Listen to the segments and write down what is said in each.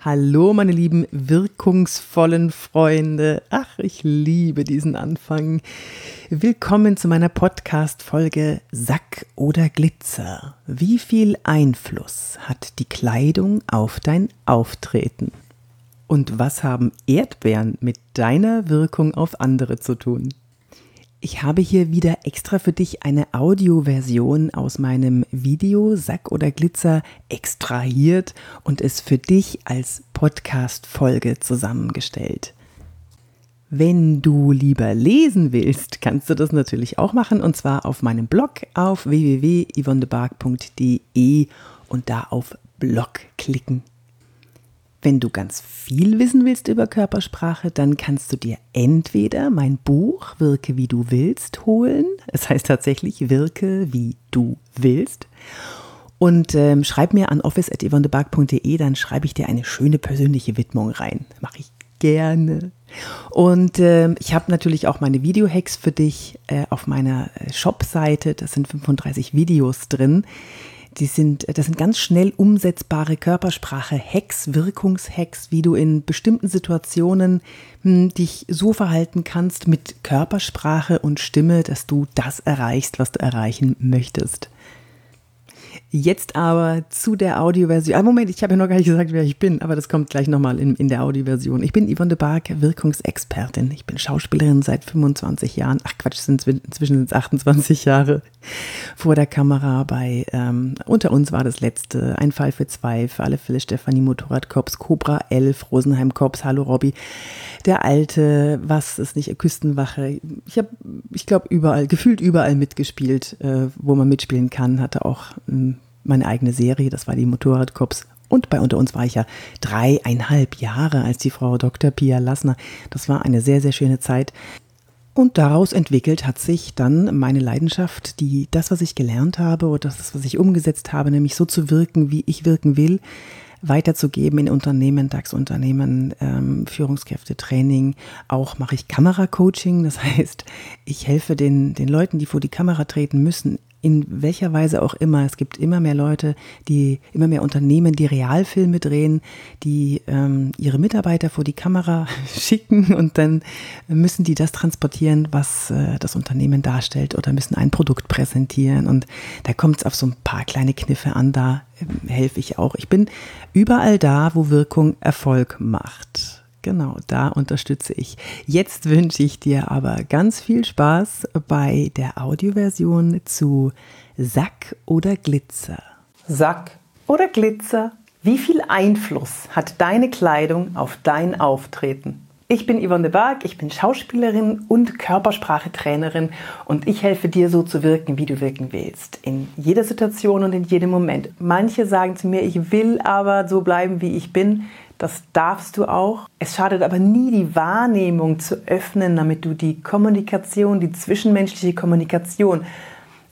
Hallo, meine lieben wirkungsvollen Freunde. Ach, ich liebe diesen Anfang. Willkommen zu meiner Podcast-Folge Sack oder Glitzer. Wie viel Einfluss hat die Kleidung auf dein Auftreten? Und was haben Erdbeeren mit deiner Wirkung auf andere zu tun? Ich habe hier wieder extra für dich eine Audioversion aus meinem Video Sack oder Glitzer extrahiert und es für dich als Podcast-Folge zusammengestellt. Wenn du lieber lesen willst, kannst du das natürlich auch machen und zwar auf meinem Blog auf www.yvonnebark.de und da auf Blog klicken. Wenn du ganz viel wissen willst über Körpersprache, dann kannst du dir entweder mein Buch Wirke wie du willst holen. Es heißt tatsächlich Wirke wie du willst. Und ähm, schreib mir an office.yvonnebark.de, dann schreibe ich dir eine schöne persönliche Widmung rein. Mache ich gerne. Und ähm, ich habe natürlich auch meine Video-Hacks für dich äh, auf meiner äh, Shop-Seite. Das sind 35 Videos drin die sind, das sind ganz schnell umsetzbare Körpersprache-Hacks, Wirkungshacks, wie du in bestimmten Situationen hm, dich so verhalten kannst mit Körpersprache und Stimme, dass du das erreichst, was du erreichen möchtest. Jetzt aber zu der Audioversion. Ah, Moment, ich habe ja noch gar nicht gesagt, wer ich bin, aber das kommt gleich nochmal in, in der Audioversion. Ich bin Yvonne de Barg, Wirkungsexpertin. Ich bin Schauspielerin seit 25 Jahren. Ach Quatsch, sind inzwischen sind es 28 Jahre vor der Kamera bei ähm, Unter uns war das letzte, Ein Fall für zwei, für alle Fälle Stefanie Motorradkorps, Cobra 11, Rosenheim Korps, Hallo Robby, der Alte, was ist nicht, Küstenwache. Ich habe, ich glaube, überall, gefühlt überall mitgespielt, äh, wo man mitspielen kann. Hatte auch ähm, meine eigene Serie, das war die Motorradkorps. Und bei Unter uns war ich ja dreieinhalb Jahre als die Frau Dr. Pia Lassner. Das war eine sehr, sehr schöne Zeit. Und daraus entwickelt hat sich dann meine Leidenschaft, die das, was ich gelernt habe oder das, was ich umgesetzt habe, nämlich so zu wirken, wie ich wirken will, weiterzugeben in Unternehmen, DAX-Unternehmen, ähm, Führungskräftetraining. Auch mache ich Kameracoaching. Das heißt, ich helfe den, den Leuten, die vor die Kamera treten müssen, in welcher Weise auch immer. Es gibt immer mehr Leute, die, immer mehr Unternehmen, die Realfilme drehen, die ähm, ihre Mitarbeiter vor die Kamera schicken und dann müssen die das transportieren, was äh, das Unternehmen darstellt oder müssen ein Produkt präsentieren. Und da kommt es auf so ein paar kleine Kniffe an, da äh, helfe ich auch. Ich bin überall da, wo Wirkung Erfolg macht. Genau, da unterstütze ich. Jetzt wünsche ich dir aber ganz viel Spaß bei der Audioversion zu Sack oder Glitzer. Sack oder Glitzer? Wie viel Einfluss hat deine Kleidung auf dein Auftreten? Ich bin Yvonne de Barg, ich bin Schauspielerin und Körpersprachetrainerin und ich helfe dir so zu wirken, wie du wirken willst. In jeder Situation und in jedem Moment. Manche sagen zu mir, ich will aber so bleiben, wie ich bin. Das darfst du auch. Es schadet aber nie, die Wahrnehmung zu öffnen, damit du die Kommunikation, die zwischenmenschliche Kommunikation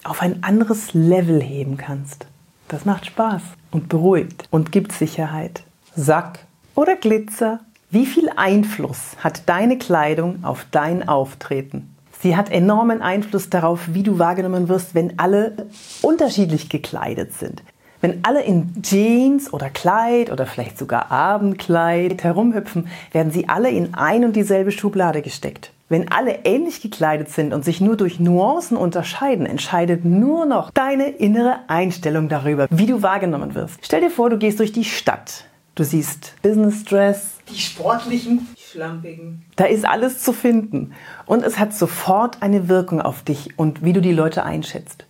auf ein anderes Level heben kannst. Das macht Spaß und beruhigt und gibt Sicherheit. Sack oder Glitzer? Wie viel Einfluss hat deine Kleidung auf dein Auftreten? Sie hat enormen Einfluss darauf, wie du wahrgenommen wirst, wenn alle unterschiedlich gekleidet sind. Wenn alle in Jeans oder Kleid oder vielleicht sogar Abendkleid herumhüpfen, werden sie alle in ein und dieselbe Schublade gesteckt. Wenn alle ähnlich gekleidet sind und sich nur durch Nuancen unterscheiden, entscheidet nur noch deine innere Einstellung darüber, wie du wahrgenommen wirst. Stell dir vor, du gehst durch die Stadt. Du siehst Business Dress, die sportlichen, die schlampigen. Da ist alles zu finden. Und es hat sofort eine Wirkung auf dich und wie du die Leute einschätzt.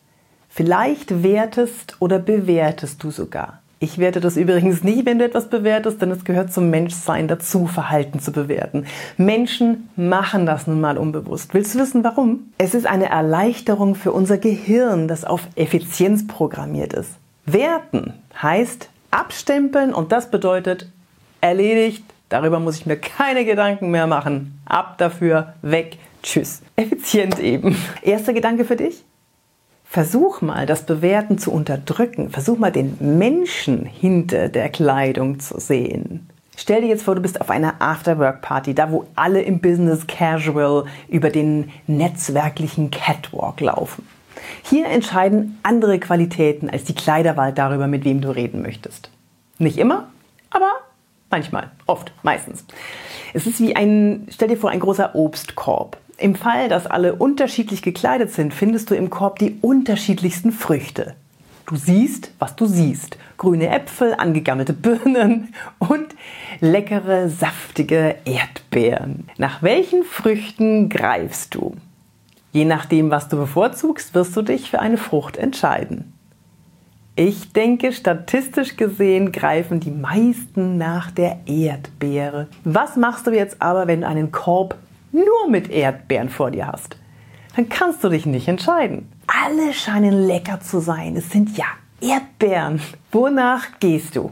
Vielleicht wertest oder bewertest du sogar. Ich werte das übrigens nicht, wenn du etwas bewertest, denn es gehört zum Menschsein dazu, Verhalten zu bewerten. Menschen machen das nun mal unbewusst. Willst du wissen, warum? Es ist eine Erleichterung für unser Gehirn, das auf Effizienz programmiert ist. Werten heißt abstempeln und das bedeutet erledigt. Darüber muss ich mir keine Gedanken mehr machen. Ab dafür, weg, tschüss. Effizient eben. Erster Gedanke für dich? Versuch mal, das Bewerten zu unterdrücken. Versuch mal, den Menschen hinter der Kleidung zu sehen. Stell dir jetzt vor, du bist auf einer Afterwork-Party, da wo alle im Business Casual über den netzwerklichen Catwalk laufen. Hier entscheiden andere Qualitäten als die Kleiderwahl darüber, mit wem du reden möchtest. Nicht immer, aber Manchmal, oft, meistens. Es ist wie ein, stell dir vor, ein großer Obstkorb. Im Fall, dass alle unterschiedlich gekleidet sind, findest du im Korb die unterschiedlichsten Früchte. Du siehst, was du siehst. Grüne Äpfel, angegammelte Birnen und leckere, saftige Erdbeeren. Nach welchen Früchten greifst du? Je nachdem, was du bevorzugst, wirst du dich für eine Frucht entscheiden. Ich denke, statistisch gesehen greifen die meisten nach der Erdbeere. Was machst du jetzt aber, wenn du einen Korb nur mit Erdbeeren vor dir hast? Dann kannst du dich nicht entscheiden. Alle scheinen lecker zu sein. Es sind ja Erdbeeren. Wonach gehst du?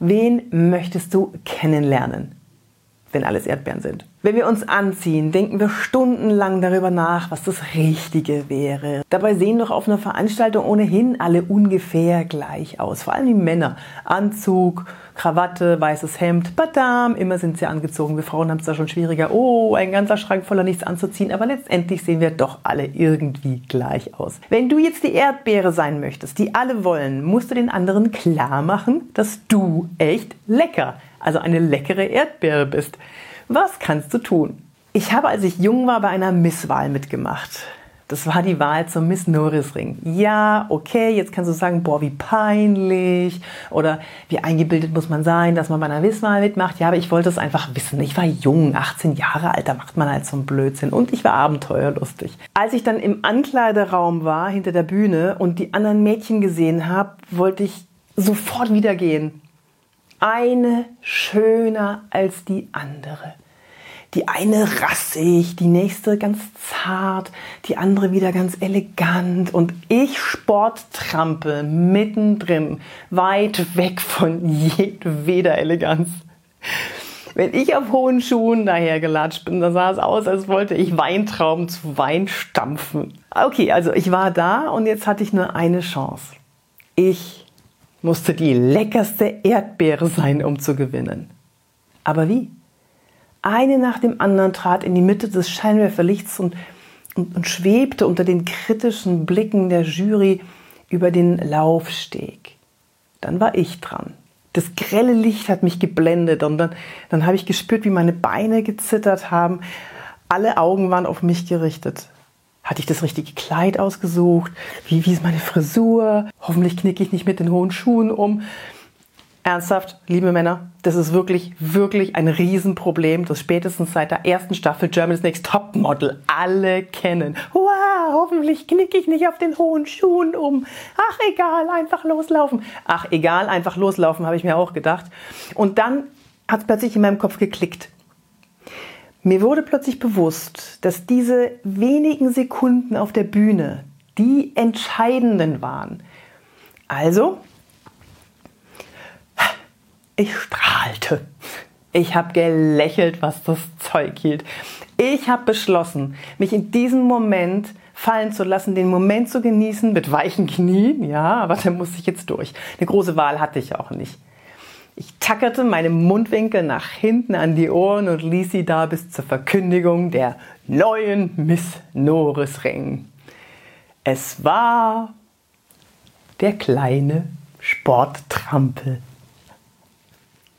Wen möchtest du kennenlernen? Wenn alles Erdbeeren sind. Wenn wir uns anziehen, denken wir stundenlang darüber nach, was das Richtige wäre. Dabei sehen doch auf einer Veranstaltung ohnehin alle ungefähr gleich aus. Vor allem die Männer. Anzug, Krawatte, weißes Hemd, Badam, immer sind sie angezogen. Wir Frauen haben es da schon schwieriger. Oh, ein ganzer Schrank voller nichts anzuziehen. Aber letztendlich sehen wir doch alle irgendwie gleich aus. Wenn du jetzt die Erdbeere sein möchtest, die alle wollen, musst du den anderen klar machen, dass du echt lecker, also eine leckere Erdbeere bist. Was kannst du tun? Ich habe, als ich jung war, bei einer Misswahl mitgemacht. Das war die Wahl zum Miss Norris Ring. Ja, okay, jetzt kannst du sagen, boah, wie peinlich oder wie eingebildet muss man sein, dass man bei einer Misswahl mitmacht. Ja, aber ich wollte es einfach wissen. Ich war jung, 18 Jahre alt, da macht man halt so einen Blödsinn und ich war abenteuerlustig. Als ich dann im Ankleideraum war, hinter der Bühne und die anderen Mädchen gesehen habe, wollte ich sofort wieder gehen eine schöner als die andere. Die eine rassig, die nächste ganz zart, die andere wieder ganz elegant und ich Sporttrampe mittendrin, weit weg von jedweder Eleganz. Wenn ich auf hohen Schuhen dahergelatscht bin, dann sah es aus, als wollte ich Weintrauben zu Wein stampfen. Okay, also ich war da und jetzt hatte ich nur eine Chance. Ich musste die leckerste Erdbeere sein, um zu gewinnen. Aber wie? Eine nach dem anderen trat in die Mitte des Scheinwerferlichts und, und, und schwebte unter den kritischen Blicken der Jury über den Laufsteg. Dann war ich dran. Das grelle Licht hat mich geblendet und dann, dann habe ich gespürt, wie meine Beine gezittert haben. Alle Augen waren auf mich gerichtet. Hatte ich das richtige Kleid ausgesucht? Wie, wie ist meine Frisur? Hoffentlich knicke ich nicht mit den hohen Schuhen um. Ernsthaft, liebe Männer, das ist wirklich, wirklich ein Riesenproblem, das spätestens seit der ersten Staffel Germany's Next Topmodel alle kennen. Wow, hoffentlich knicke ich nicht auf den hohen Schuhen um. Ach, egal, einfach loslaufen. Ach, egal, einfach loslaufen, habe ich mir auch gedacht. Und dann hat es plötzlich in meinem Kopf geklickt. Mir wurde plötzlich bewusst, dass diese wenigen Sekunden auf der Bühne die entscheidenden waren. Also, ich strahlte. Ich habe gelächelt, was das Zeug hielt. Ich habe beschlossen, mich in diesem Moment fallen zu lassen, den Moment zu genießen mit weichen Knien. Ja, aber da muss ich jetzt durch. Eine große Wahl hatte ich auch nicht. Ich tackerte meine Mundwinkel nach hinten an die Ohren und ließ sie da bis zur Verkündigung der neuen Miss Norris Ring. Es war der kleine Sporttrampel.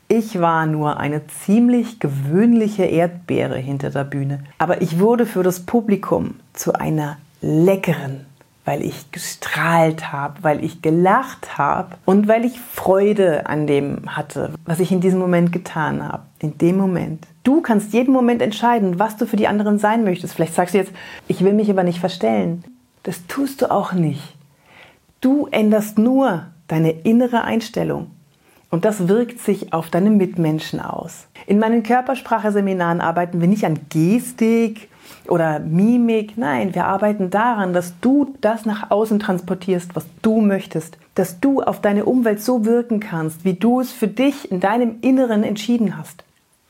Ich war nur eine ziemlich gewöhnliche Erdbeere hinter der Bühne, aber ich wurde für das Publikum zu einer leckeren, weil ich gestrahlt habe, weil ich gelacht habe und weil ich Freude an dem hatte, was ich in diesem Moment getan habe. In dem Moment. Du kannst jeden Moment entscheiden, was du für die anderen sein möchtest. Vielleicht sagst du jetzt, ich will mich aber nicht verstellen. Das tust du auch nicht. Du änderst nur deine innere Einstellung. Und das wirkt sich auf deine Mitmenschen aus. In meinen Körpersprache-Seminaren arbeiten wir nicht an Gestik, oder Mimik. Nein, wir arbeiten daran, dass du das nach außen transportierst, was du möchtest. Dass du auf deine Umwelt so wirken kannst, wie du es für dich in deinem Inneren entschieden hast.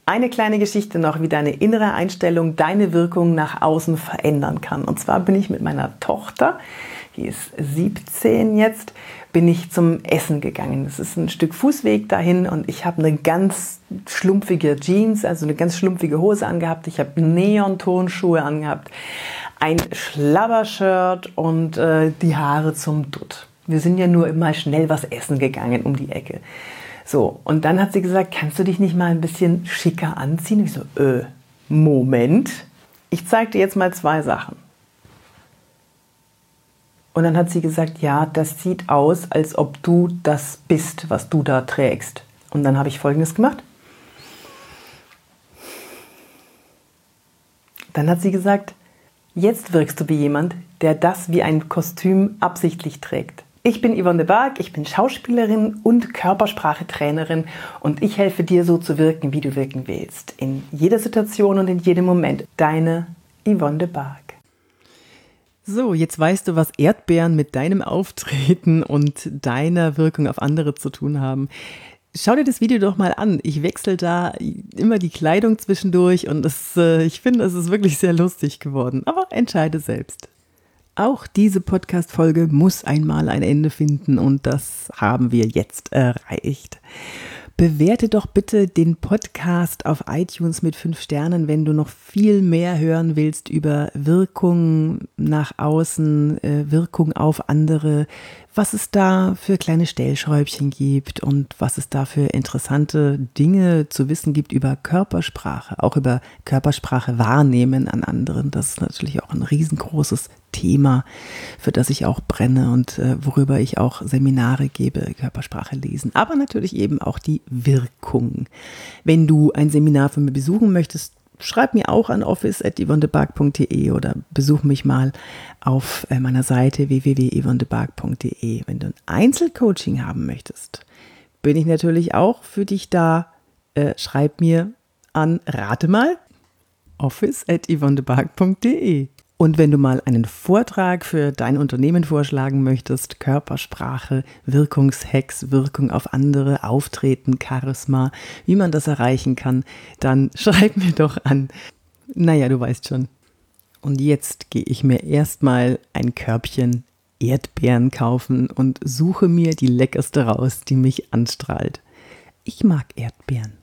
Eine kleine Geschichte noch, wie deine innere Einstellung deine Wirkung nach außen verändern kann. Und zwar bin ich mit meiner Tochter, die ist 17 jetzt, bin ich zum Essen gegangen. Das ist ein Stück Fußweg dahin und ich habe eine ganz schlumpfige Jeans, also eine ganz schlumpfige Hose angehabt. Ich habe Neon-Tonschuhe angehabt, ein Schlabbershirt und äh, die Haare zum Dutt. Wir sind ja nur immer schnell was essen gegangen um die Ecke. So, und dann hat sie gesagt, kannst du dich nicht mal ein bisschen schicker anziehen? Ich so, äh, Moment. Ich zeige dir jetzt mal zwei Sachen. Und dann hat sie gesagt, ja, das sieht aus, als ob du das bist, was du da trägst. Und dann habe ich Folgendes gemacht. Dann hat sie gesagt, jetzt wirkst du wie jemand, der das wie ein Kostüm absichtlich trägt. Ich bin Yvonne de Barg, ich bin Schauspielerin und Körpersprache-Trainerin und ich helfe dir so zu wirken, wie du wirken willst. In jeder Situation und in jedem Moment. Deine Yvonne de Barg. So, jetzt weißt du, was Erdbeeren mit deinem Auftreten und deiner Wirkung auf andere zu tun haben. Schau dir das Video doch mal an. Ich wechsle da immer die Kleidung zwischendurch und das, äh, ich finde, es ist wirklich sehr lustig geworden. Aber entscheide selbst. Auch diese Podcast-Folge muss einmal ein Ende finden und das haben wir jetzt erreicht. Bewerte doch bitte den Podcast auf iTunes mit fünf Sternen, wenn du noch viel mehr hören willst über Wirkung nach außen, äh, Wirkung auf andere, was es da für kleine Stellschräubchen gibt und was es da für interessante Dinge zu wissen gibt über Körpersprache, auch über Körpersprache wahrnehmen an anderen. Das ist natürlich auch ein riesengroßes Thema, für das ich auch brenne und äh, worüber ich auch Seminare gebe, Körpersprache lesen, aber natürlich eben auch die Wirkung. Wenn du ein Seminar von mir besuchen möchtest, schreib mir auch an office.yvonnebark.de oder besuch mich mal auf äh, meiner Seite www.yvonnebark.de. Wenn du ein Einzelcoaching haben möchtest, bin ich natürlich auch für dich da. Äh, schreib mir an, rate mal, office.yvonnebark.de. Und wenn du mal einen Vortrag für dein Unternehmen vorschlagen möchtest, Körpersprache, Wirkungshacks, Wirkung auf andere, Auftreten, Charisma, wie man das erreichen kann, dann schreib mir doch an. Naja, du weißt schon. Und jetzt gehe ich mir erstmal ein Körbchen Erdbeeren kaufen und suche mir die leckerste raus, die mich anstrahlt. Ich mag Erdbeeren.